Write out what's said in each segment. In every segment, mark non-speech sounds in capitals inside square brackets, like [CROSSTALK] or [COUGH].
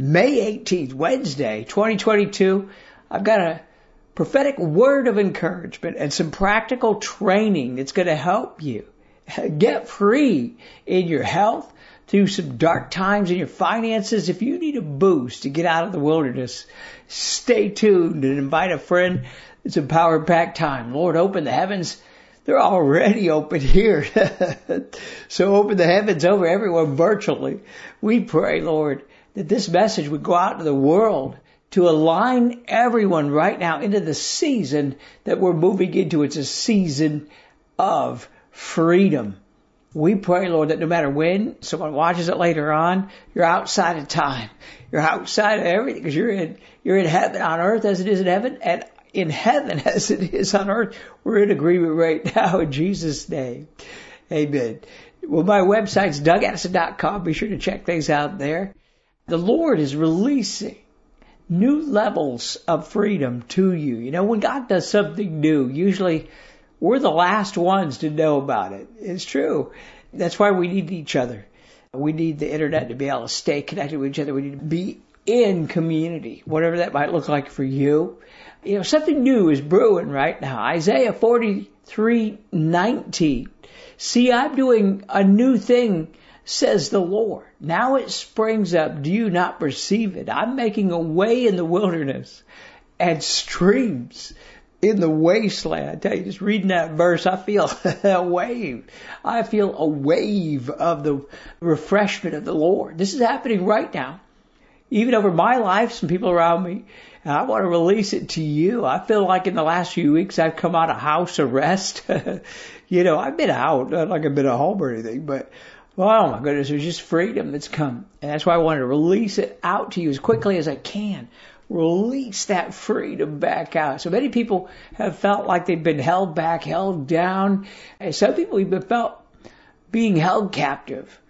May 18th, Wednesday, 2022. I've got a prophetic word of encouragement and some practical training that's going to help you get free in your health through some dark times in your finances. If you need a boost to get out of the wilderness, stay tuned and invite a friend. It's a power pack time. Lord, open the heavens. They're already [LAUGHS] open here. [LAUGHS] so open the heavens over everyone virtually. We pray, Lord, that this message would go out to the world to align everyone right now into the season that we're moving into. It's a season of freedom. We pray, Lord, that no matter when someone watches it later on, you're outside of time. You're outside of everything because you're in, you're in heaven on earth as it is in heaven and in heaven [LAUGHS] as it is on earth. We're in agreement right now in Jesus' name. Amen. Well, my website's dougaddison.com. Be sure to check things out there the Lord is releasing new levels of freedom to you. You know, when God does something new, usually we're the last ones to know about it. It's true. That's why we need each other. We need the internet to be able to stay connected with each other. We need to be in community, whatever that might look like for you. You know, something new is brewing right now. Isaiah 43:19. See, I'm doing a new thing says the Lord. Now it springs up. Do you not perceive it? I'm making a way in the wilderness and streams in the wasteland. I tell you, just reading that verse, I feel [LAUGHS] a wave. I feel a wave of the refreshment of the Lord. This is happening right now. Even over my life, some people around me, and I want to release it to you. I feel like in the last few weeks I've come out of house arrest. [LAUGHS] you know, I've been out, not like I've been at home or anything, but Oh my goodness, there's just freedom that's come. And that's why I wanted to release it out to you as quickly as I can. Release that freedom back out. So many people have felt like they've been held back, held down. And some people even felt being held captive.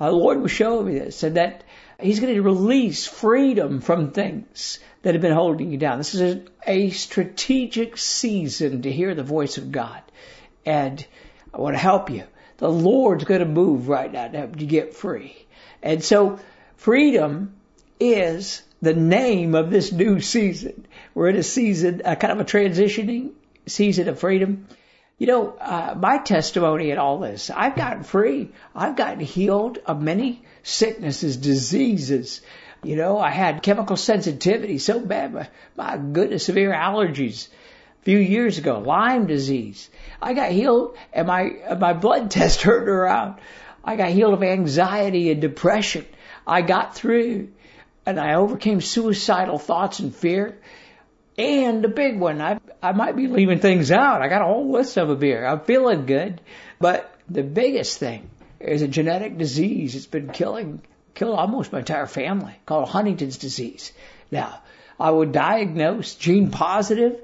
The Lord was showing me this and that He's going to release freedom from things that have been holding you down. This is a strategic season to hear the voice of God. And I want to help you the Lord's going to move right now to help you get free. And so freedom is the name of this new season. We're in a season, a kind of a transitioning season of freedom. You know, uh, my testimony in all this, I've gotten free. I've gotten healed of many sicknesses, diseases. You know, I had chemical sensitivity so bad, my, my goodness, severe allergies few years ago, Lyme disease. I got healed and my, my blood [LAUGHS] test turned around. I got healed of anxiety and depression. I got through and I overcame suicidal thoughts and fear. And the big one, I, I might be leaving things out. I got a whole list of them here. I'm feeling good. But the biggest thing is a genetic disease. It's been killing, killed almost my entire family called Huntington's disease. Now, I was diagnosed gene positive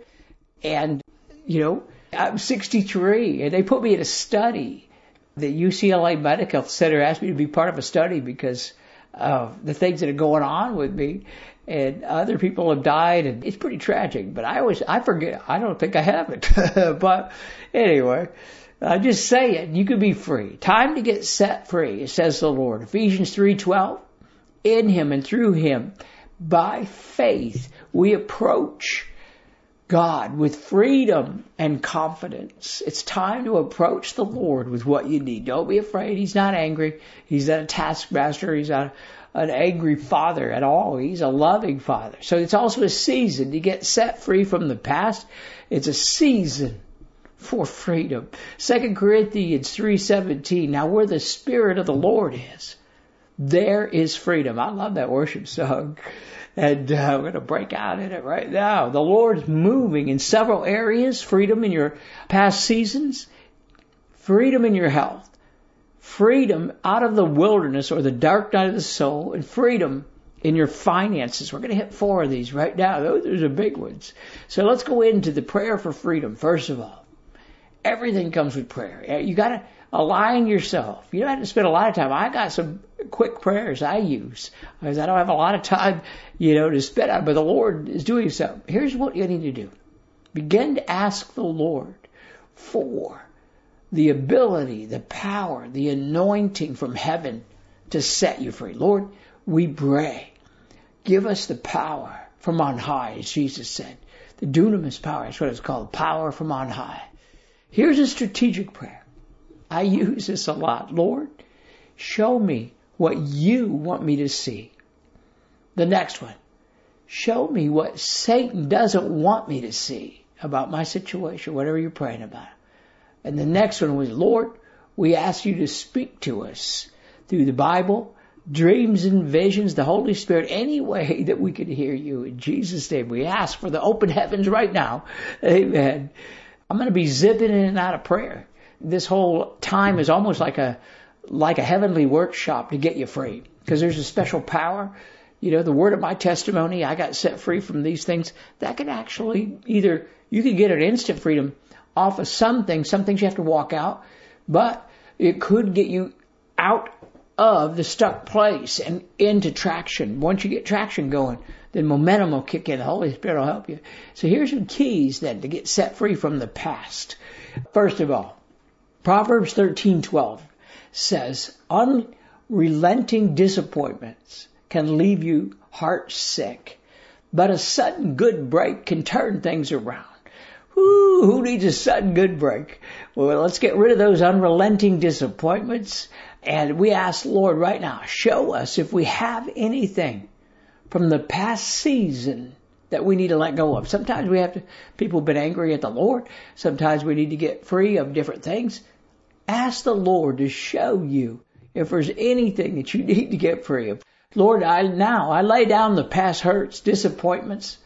and, you know, I'm 63 and they put me in a study. The UCLA Medical Center asked me to be part of a study because of the things that are going on with me and other people have died and it's pretty tragic, but I always, I forget, I don't think I have it. [LAUGHS] but anyway, I just say it. You can be free. Time to get set free, says the Lord. Ephesians 3.12, in Him and through Him, by faith, we approach God with freedom and confidence. It's time to approach the Lord with what you need. Don't be afraid. He's not angry. He's not a taskmaster. He's not an angry father at all. He's a loving father. So it's also a season to get set free from the past. It's a season for freedom. Second Corinthians 3:17. Now where the spirit of the Lord is, there is freedom. I love that worship song. And uh, I'm going to break out in it right now. The Lord's moving in several areas. Freedom in your past seasons. Freedom in your health. Freedom out of the wilderness or the dark night of the soul. And freedom in your finances. We're going to hit four of these right now. Those are big ones. So let's go into the prayer for freedom. First of all, everything comes with prayer. You got to align yourself. You don't have to spend a lot of time. I got some quick prayers I use because I don't have a lot of time, you know, to spend out. But the Lord is doing so. Here's what you need to do: begin to ask the Lord for the ability, the power, the anointing from heaven to set you free. Lord, we pray. Give us the power from on high, as Jesus said. The dunamis power, that's what it's called, power from on high. Here's a strategic prayer. I use this a lot. Lord, show me what you want me to see. The next one. Show me what Satan doesn't want me to see about my situation, whatever you're praying about. And the next one was, Lord, we ask you to speak to us through the Bible, dreams and visions, the Holy Spirit, any way [LAUGHS] that we could hear you. In Jesus' name, we ask for the open heavens right now. Amen. I'm going to be zipping in and out of prayer. This whole time is almost like a, like a heavenly workshop to get you free. Because there's a special power. You know, the word of my testimony, I got set free from these things. That can actually either, you could get an instant freedom off of some things. Some things you have to walk out, but it could get you out of the stuck place and into traction. Once you get traction going, then momentum will kick in. The Holy Spirit will help you. So here's some keys then to get set free from the past. First of all, Proverbs 13:12 says, "Unrelenting disappointments can leave you heart sick, but a sudden good break can turn things around." Who, who needs a sudden good break? Well, let's get rid of those unrelenting disappointments. And we ask, Lord, right now, show us if we have anything from the past season that we need to let go of. Sometimes we have to, people have been angry at the Lord. Sometimes we need to get free of different things. Ask the Lord to show you if there's anything that you [LAUGHS] need to get free of. Lord, I now, I lay down the past hurts, disappointments,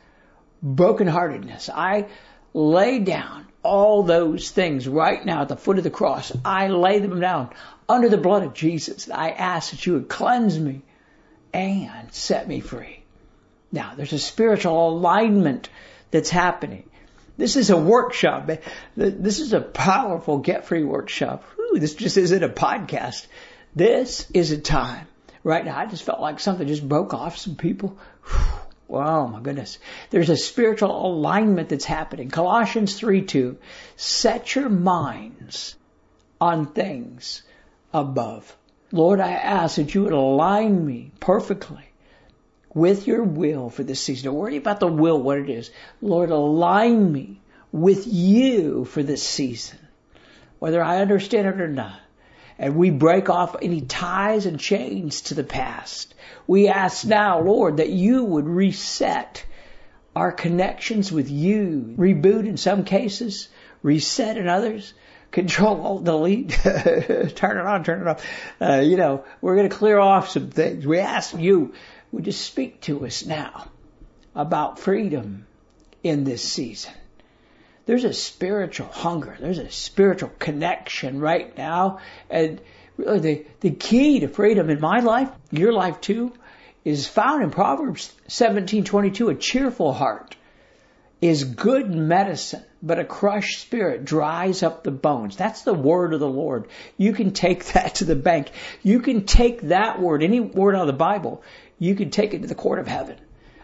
brokenheartedness. I lay down all those things right now at the foot of the cross. I lay them down under the blood of Jesus. I ask that you would cleanse me and set me free. Now, there's a spiritual alignment that's happening. This is a workshop. This is a powerful get free workshop. This just isn't a podcast. This is a time. Right now, I just felt like something just broke off some people. Whew. Oh my goodness. There's a spiritual alignment that's happening. Colossians 3 2. Set your minds on things above. Lord, I ask that you would align me perfectly with your will for this season. Don't worry about the will, what it is. Lord, align me with you for this season. Whether I understand it or not and we break off any ties and chains to the past. We ask now, Lord, that you would reset our connections with you, reboot in some cases, reset in others, control, alt, delete, [LAUGHS] turn it on, turn it off. Uh, you know, we're going to clear off some things. We ask you, would you speak to us now about freedom in this season? there's a spiritual hunger. There's a spiritual connection right now. And really the, the key to freedom in my life, your life too, is found in Proverbs 17:22. A cheerful heart is good medicine, but a crushed spirit dries up the bones. That's the word of the Lord. You can take [LAUGHS] that to the bank. You can take that word, any word out of the Bible, you can take it to the court of heaven.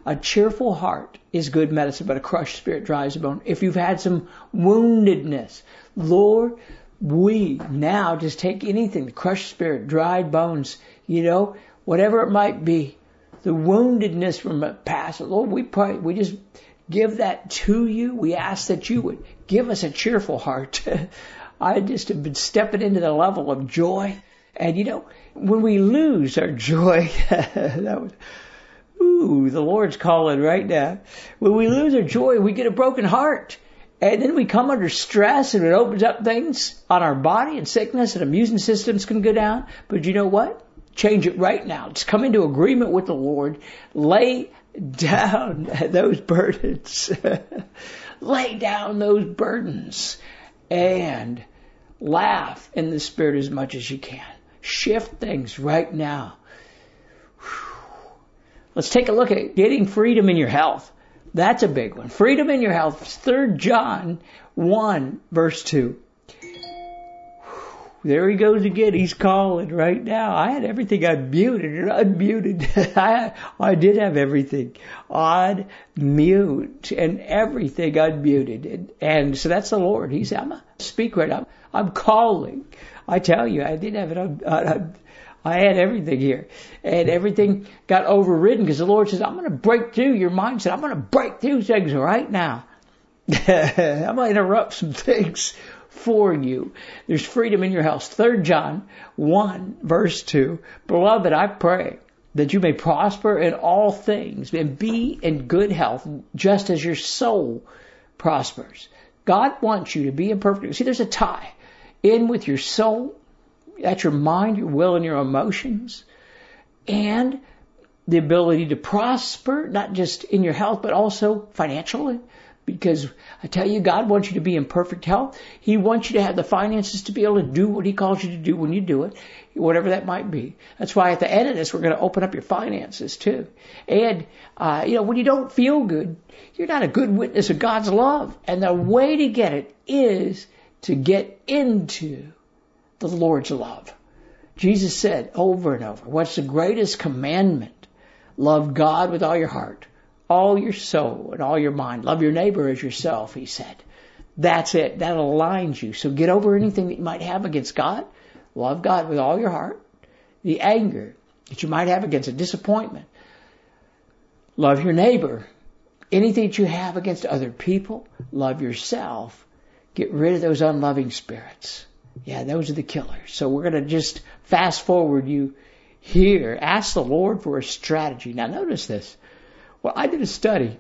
A cheerful heart is good medicine, but a crushed spirit drives the bone. If you've had some woundedness, Lord, we now just take anything, the crushed spirit, dried bones, you know, whatever it might be, the woundedness from a past, Lord, we pray, we just give that to you. We ask that you would give us a cheerful heart. [LAUGHS] I just have been stepping into the level of joy. And you know, when we lose our joy, [LAUGHS] that was, Ooh, the Lord's calling right now. When we lose our joy, we get a broken heart. And then we come under stress and it opens up things on our body and sickness and immune systems can go down. But you know what? Change it right now. Just come into agreement with the Lord. Lay down [LAUGHS] those burdens. [LAUGHS] Lay down those burdens and laugh in the Spirit as much as you can. Shift things right now. Let's take a look at getting freedom in your health. That's a big one. Freedom in your health. 3 John 1 verse 2. There he goes again. He's calling right now. I had everything unmuted and unmuted. [LAUGHS] I, I did have everything on mute and everything unmuted. And, and so that's the Lord. He said, I'm speak right now. I'm calling. I tell you, I didn't have it on, on I had everything here. And everything got overridden because the Lord says, I'm going to break through your mindset. I'm going to break through things right now. [LAUGHS] I'm going to interrupt some things for you. There's freedom in your house. Third John 1 verse 2. Beloved, I pray that you may prosper in all things and be in good health just as your soul prospers. God wants you to be in perfect. See, there's a tie in with your soul. That's your mind, your will, and your emotions. And the ability to prosper, not just in your health, but also financially. Because I tell you, God wants you to be in perfect health. He wants you to have the finances to be able to do what He calls you to do when you do it, whatever that might be. That's why at the end of this, we're going to open up your finances too. And, uh, you know, when you don't feel good, you're not a good witness of God's love. And the way to get it is to get into the Lord's love. Jesus said over and over, what's the greatest commandment? Love God with all your heart all your soul and all your mind. Love your neighbor as yourself, he said. That's it. That aligns you. So get over anything that you might have against God. Love God with all your heart. The anger that you might have against a disappointment. Love your neighbor. Anything that you have against other people. Love yourself. Get rid of those unloving spirits. Yeah, those are the killers. So we're going to just fast forward you here. Ask the Lord for a strategy. Now notice this. Well, I did a study,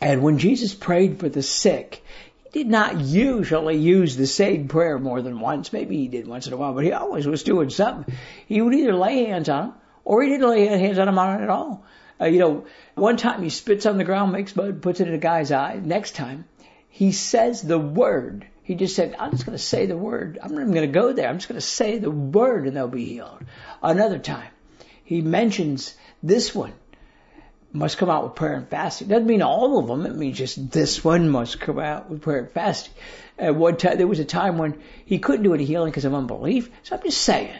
and when Jesus prayed for the sick, he did not usually use the same prayer more than once. Maybe he did once in a while, but he always was doing something. He would either lay hands on them, or he didn't lay hands on them at all. Uh, you know, one time he spits on the ground, makes mud, puts it in a guy's eye. Next time, he says the word. He just said, I'm just going to say the word. I'm not even going to go there. I'm just going to say the word and they'll be healed. Another time, he mentions this one must come out with prayer and fasting. Doesn't mean all of them. It means just this one must come out with prayer and fasting. At one time, there was a time when he couldn't do any healing because of unbelief. So I'm just saying,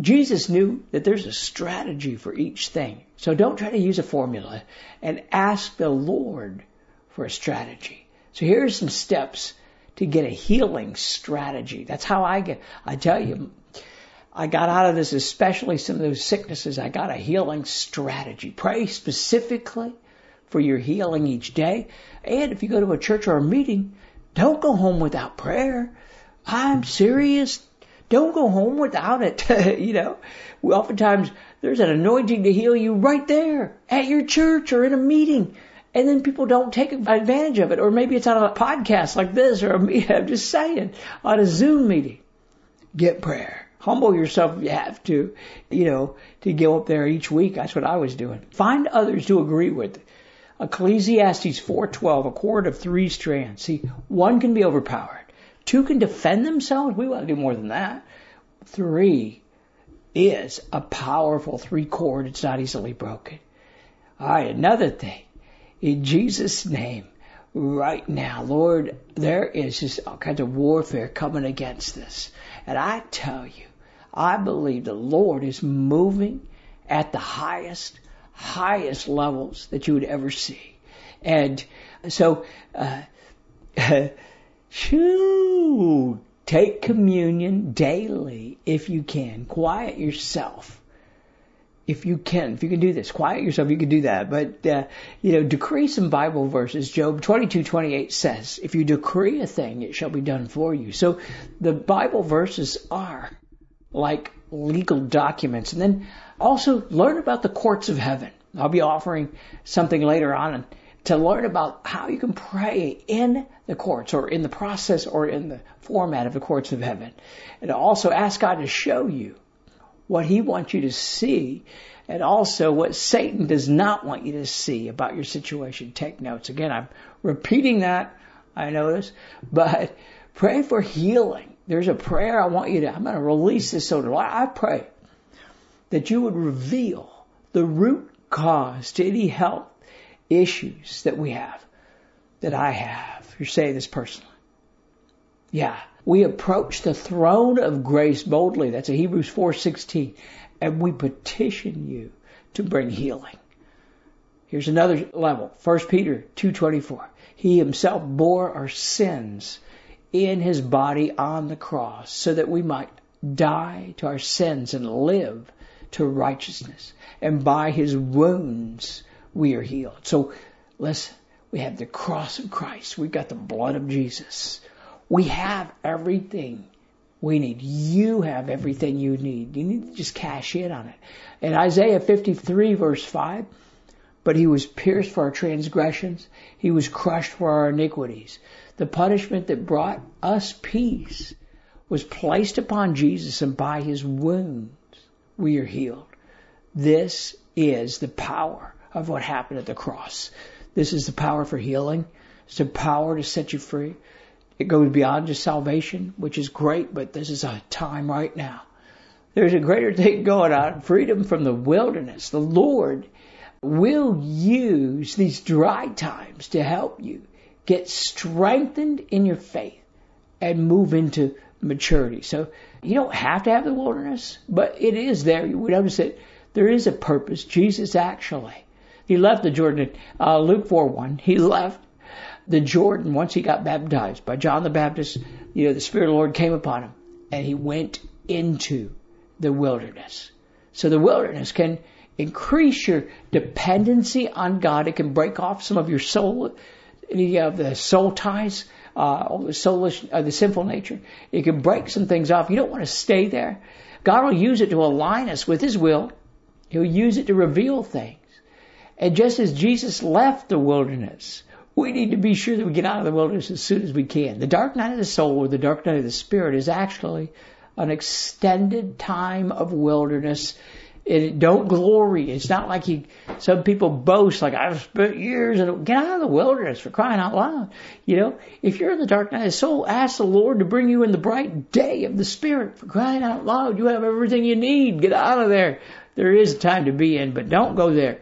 Jesus knew that there's a strategy for each thing. So don't try to use a formula and ask the Lord for a strategy. So here are some steps to get a healing strategy. That's how I get, I tell you, I got out of this, especially some of those sicknesses. I got a healing strategy. Pray specifically for your healing each day. And if you go to a church or a meeting, don't go home without prayer. I'm serious. Don't go home without it. [LAUGHS] you know, oftentimes there's an anointing to heal you right there at your church or in a meeting. And then people don't take advantage of it. Or maybe it's on a podcast like this or a, [LAUGHS] I'm just saying on a Zoom meeting. Get prayer humble yourself if you have to, you know, to go up there each week. That's what I was doing. Find others to agree with. Ecclesiastes 4:12, a cord of three strands. See, one can be overpowered. Two can defend themselves. We want to do more than that. Three is a powerful three cord. It's not easily broken. All right, another thing. In Jesus' name, right now, Lord, there is just all kinds of warfare coming against this. And I tell you, I believe the Lord is moving at the highest, highest levels that you would ever see. And so, uh, [LAUGHS] shoo, take communion daily if you can. Quiet yourself. If you can, if you can do this, quiet yourself, you can do that. But, uh, you know, decree some Bible verses. Job 22, 28 says, if you decree a thing, it shall be done for you. So the Bible verses are like legal documents. And then also learn about the courts of heaven. I'll be offering something later on to learn about how you can pray in the courts or in the process or in the format of the courts of heaven. And also ask God to show you what He wants you to see and also what Satan does not want you to see about your situation. Take notes. Again, I'm repeating that. I know this, but pray for healing there's a prayer I want you to, I'm going to release this so I pray that you would reveal the root cause to any health issues that we have, that I have. You're saying this personally. Yeah. We approach the throne of grace boldly. That's a Hebrews 4:16. And we petition you to bring healing. Here's another level. 1 Peter 2:24. He himself bore our sins in his body on the cross so that we might die to our sins and live to righteousness. And by his wounds we are healed. So let's, we have the cross of Christ. We've got the blood of Jesus. We have everything we need. You have everything you need. You need to just cash in on it. In Isaiah 53 verse 5, but he was pierced for our transgressions. He was crushed for our iniquities. The punishment that brought us peace was placed upon Jesus and by his wounds we are healed. This is the power of what happened at the cross. This is the power for healing. It's the power to set you free. It goes beyond just salvation, which is great, but this is a time right now. There's a greater thing going on, freedom from the wilderness. The Lord will use these dry times to help you get strengthened in your faith and move into maturity. So you don't have to have the wilderness, but it is there. We notice that there is a purpose. Jesus actually, he left the Jordan. Uh, Luke 4 1, he left the Jordan once he got baptized by John the Baptist. You know, the Spirit of the Lord came upon him and he went into the wilderness. So the wilderness can increase your dependency on God. It can break off some of your soul, any of the soul ties uh, the uh, the sinful nature. It can break some things off. You don't want to stay there. God will use it to align us with His will. He'll use it to reveal things. And just as Jesus left the wilderness, we need to be sure that we get out of the wilderness as soon as we can. The dark night of the soul or the dark night of the spirit is actually an extended time of wilderness it, don't glory. It's not like you, some people boast like I've spent years and get out of the wilderness for crying out loud. You know, if you're in the dark night of the soul, ask the Lord to bring you in the bright day of the Spirit for crying out loud. You have everything you need. Get out of there. There is a time to be in, but don't go there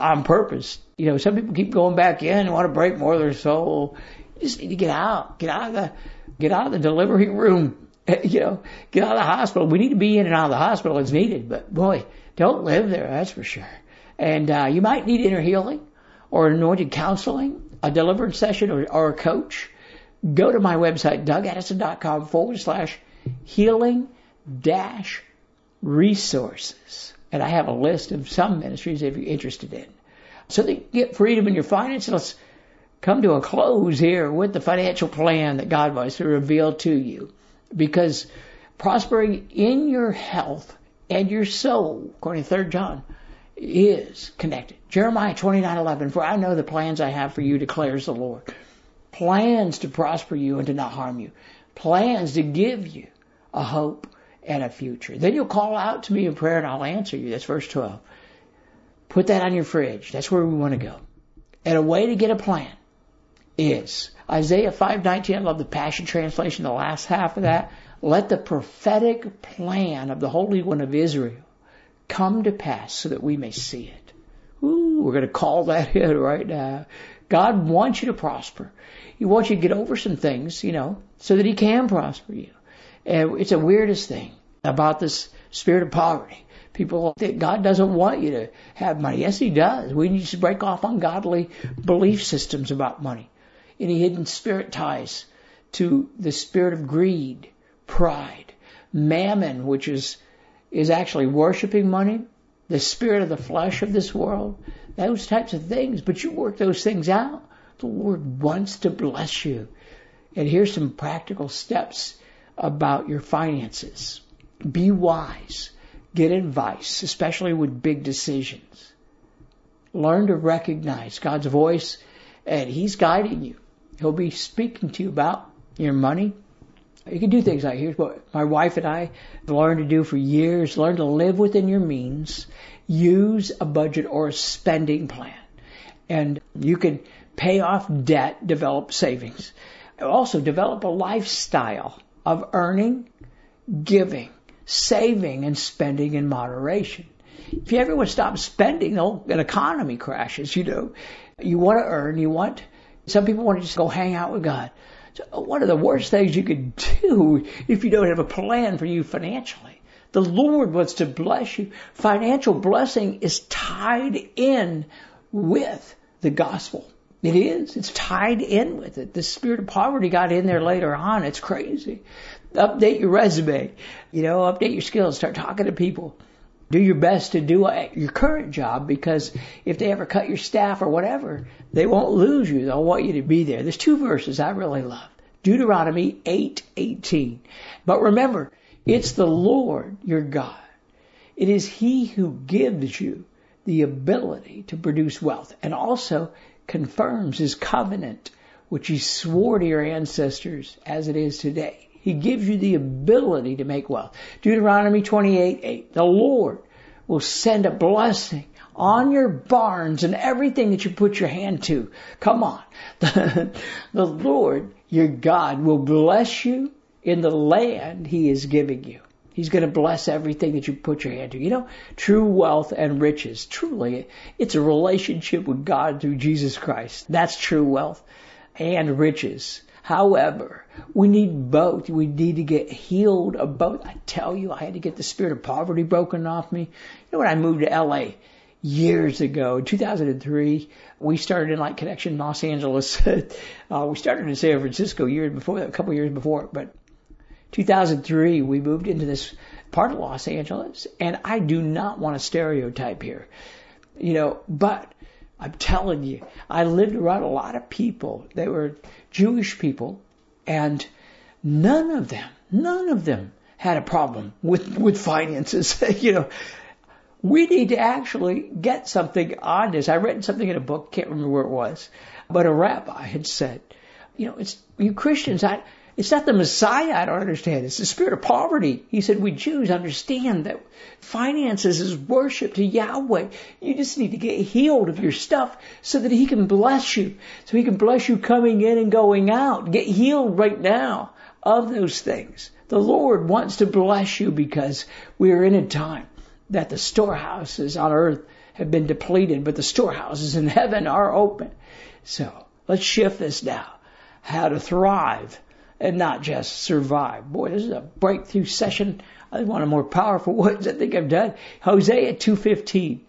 on purpose. You know, some people keep going back in and want to break more of their soul. You just need to get out. Get out of the, get out of the delivery room. [LAUGHS] You know, get out of the hospital. We need to be in and out of the hospital as needed, but boy, don't live there, that's for sure. And uh, you might need inner healing or anointed counseling, a deliverance session, or, or a coach. Go to my website, dougaddison.com forward slash healing dash resources. And I have a list of some ministries if you're interested in. So that you get freedom in your finances. Let's come to a close here with the financial plan that God wants to reveal to you. Because prospering in your health and your soul, according to 3 John, is connected. Jeremiah 29:11 For I know the plans I have for you declares the Lord. Plans to prosper you and to not harm you. Plans to give you a hope and a future. Then you'll call out to me in prayer and I'll answer you. That's verse 12. Put that on your fridge. That's where we want to go. And a way to get a plan is Isaiah 5:19. I love the Passion Translation, the last half of that. Let the prophetic plan of the Holy One of Israel come to pass so that we may see it. Ooh, we're going to call that [LAUGHS] in right now. God wants you to prosper. He wants you to get over some things, you know, so that He can prosper you. And it's the weirdest thing about this spirit of poverty. People think God doesn't want you to have money. Yes, He does. We need to break off ungodly belief systems about money. Any hidden spirit ties to the spirit of greed pride, mammon, which is is actually worshiping money, the spirit of the flesh of this world, those types of things. But you work those things out. The Lord wants to bless you. And here's some practical steps about your finances. Be wise. Get advice, especially with big decisions. Learn to recognize God's voice and He's guiding you. He'll be speaking to you about your money, you can do things like here's what my wife and I learned to do for years. Learn to live within your means. Use a budget or a spending plan. And you can pay off debt, develop savings. Also develop a lifestyle of earning, giving, saving, and spending in moderation. If you ever want to stop spending, an economy crashes, you know. You want to earn, you want, some people want to just go hang out with God. So one of the worst things you could do if you don't have a plan for you financially. The Lord wants to bless you. Financial blessing is tied in with the gospel. It is. It's tied in with it. The spirit of poverty got in there later on. It's crazy. Update your resume. You know, update your skills. Start talking to people. Do your best to do your current job because if they ever cut your staff or whatever, they won't lose you. They'll want you to be there. There's two verses I really love. Deuteronomy 8:18. But remember, it's the Lord your God. It is He who gives you the ability to produce wealth and also confirms his covenant, which he swore to your ancestors as it is today. He gives you the ability to make wealth. Deuteronomy 28, 8. The Lord will send a blessing on your barns and everything that you put your hand to. Come on. [LAUGHS] The, the Lord, your God, will bless you in the land he is giving you. He's going to bless everything that you put your hand to. You know, true wealth and riches, truly, it's a relationship with God through Jesus Christ. That's true wealth and riches. However, we need both. We need to get healed of both. I tell you, I had to get the spirit of poverty broken off me. You know, when I moved to LA years ago, 2003, we started InLight Connection in Los Angeles. [LAUGHS] uh, we started in San Francisco years before, a couple years before, but 2003, we moved into this part of Los Angeles, and I do not want to stereotype here, you know, but I'm telling you, I lived around a lot of people. They were Jewish people, and none of them, none of them had a problem with, with finances. [LAUGHS] you know, we need to actually get something on this. I read something in a book, can't remember where it was, but a rabbi had said, you know, it's you Christians, I, it's not the Messiah I don't understand. It's the spirit of poverty. He said, we Jews understand that finances is worship to Yahweh. You just need to get healed of your stuff so that He can bless you. So He can bless you coming in and going out. Get healed right now of those things. The Lord wants to bless you because we are in a time that the storehouses on earth have been depleted, but the storehouses in heaven are open. So let's shift this now. How to thrive and not just survive. Boy, this is a breakthrough session. One of the more powerful [LAUGHS] ones I think I've done. Hosea 2.15.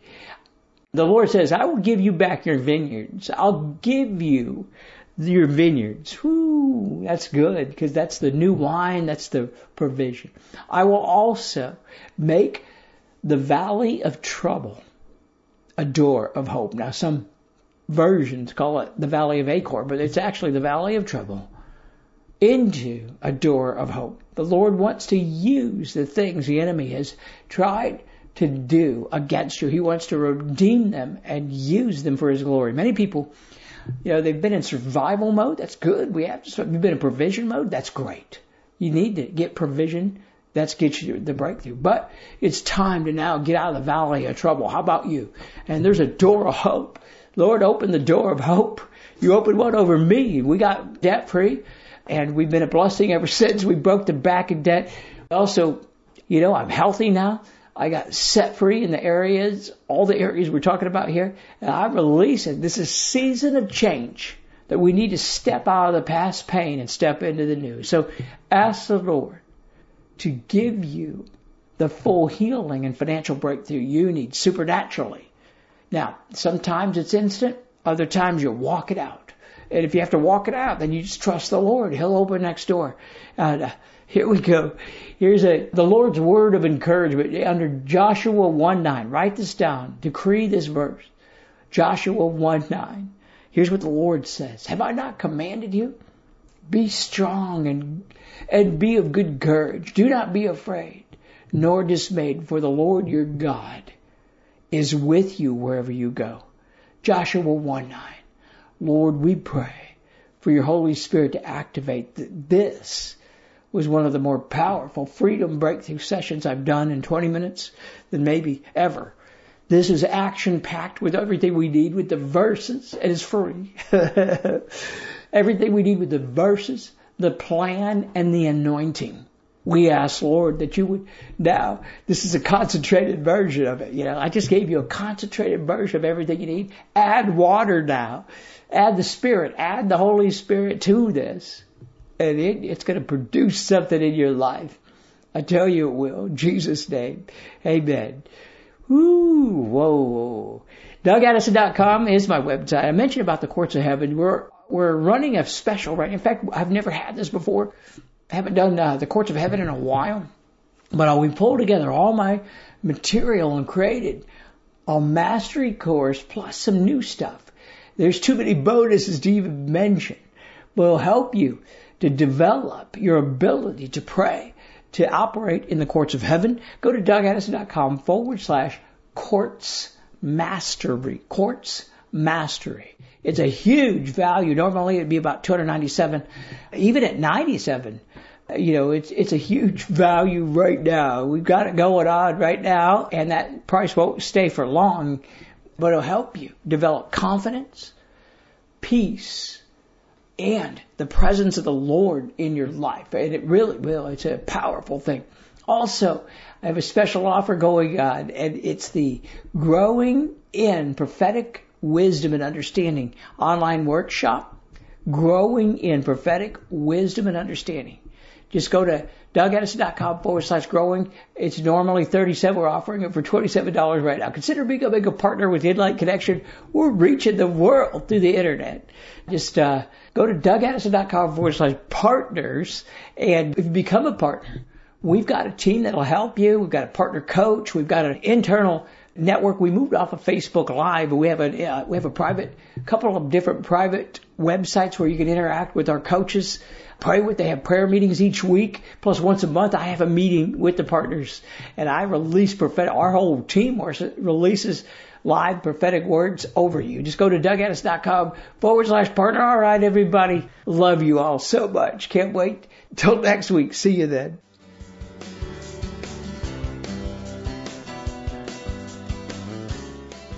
The Lord says, I will give you back your vineyards. I'll give you your vineyards. Whoo, that's good because that's the new wine. That's the provision. I will also make the valley of trouble a door of hope. Now some versions call it the valley of Achor, but it's actually the valley of trouble into a door of hope. The Lord wants to use the things the enemy has tried to do against you. He wants to redeem them and use them for His glory. Many people, you know, they've been in survival mode. That's good. We have to. You've been in provision mode. That's great. You need to get provision. That's get you the breakthrough. But it's time to now get out of the valley of trouble. How about you? And there's a door of hope. Lord, open the door of hope. You opened one over me. We got debt free and we've been a blessing ever [LAUGHS] since. We broke the back of debt. Also, you know, I'm healthy now. I got set free in the areas, all the areas we're talking about here, and I release it. This is season of change that we need to step out of the past pain and step into the new. So ask the Lord to give you the full healing and financial breakthrough you need supernaturally. Now, sometimes it's instant, other times you walk it out. And if you have to walk it out, then you just trust the Lord. He'll open next door. And uh, here we go. Here's a the Lord's word of encouragement under Joshua 1 9. Write this down. Decree this verse. Joshua 1 9. Here's what the Lord says. Have I not commanded you? Be strong and, and be of good courage. Do not be afraid, nor dismayed, for the Lord your God is with you wherever you go. Joshua 1 9. Lord, we pray for your Holy Spirit to activate. That this was one of the more powerful freedom breakthrough sessions I've done in 20 minutes than maybe ever. This is action packed with everything we need with the verses and it's free. [LAUGHS] everything we need with the verses, the plan, and the anointing. We ask, Lord, that you would now, this is a concentrated version of it. You know, I just gave you a concentrated version of everything you need. Add water now. Add the Spirit. Add the Holy Spirit to this. And it, it's going to produce something in your life. I tell you it will. In Jesus' name. Amen. Whoa, whoa. DougAddison.com is my website. I mentioned about the courts of heaven. We're, we're running a special, right? In fact, I've never had this before. Haven't done uh, the courts of heaven in a while, but i we pulled together all my material and created a mastery course plus some new stuff. There's too many bonuses to even mention, it'll help you to develop your ability to pray, to operate in the courts of heaven. Go to dougaddison.com forward slash courts mastery, courts mastery. It's a huge value. Normally it'd be about 297. Even at 97, you know, it's it's a huge value right now. We've got it going on right now, and that price won't stay for long, but it'll help you develop confidence, peace, and the presence of the Lord in your life. And it really will. It's a powerful thing. Also, I have a special offer going on, and it's the Growing in Prophetic Wisdom and Understanding online workshop. Growing in Prophetic Wisdom and Understanding. Just go to dougaddison.com forward slash growing. It's normally 37 We're offering it for $27 right now. Consider becoming a partner with Inlight Connection. We're reaching the world through the internet. Just, uh, go to dougaddison.com forward slash partners. And become a partner, we've got a team that'll help you. We've got a partner coach. We've got an internal network. We moved off of Facebook Live, we have a uh, we have a private couple of different private websites where you can interact with our coaches pray with. They have prayer meetings each week. Plus once a month, I have a meeting with the partners and I release prophetic, our whole team releases live prophetic words over you. Just go to dougaddison.com forward slash partner. All right, everybody. Love you all so much. Can't wait till next week. See you then.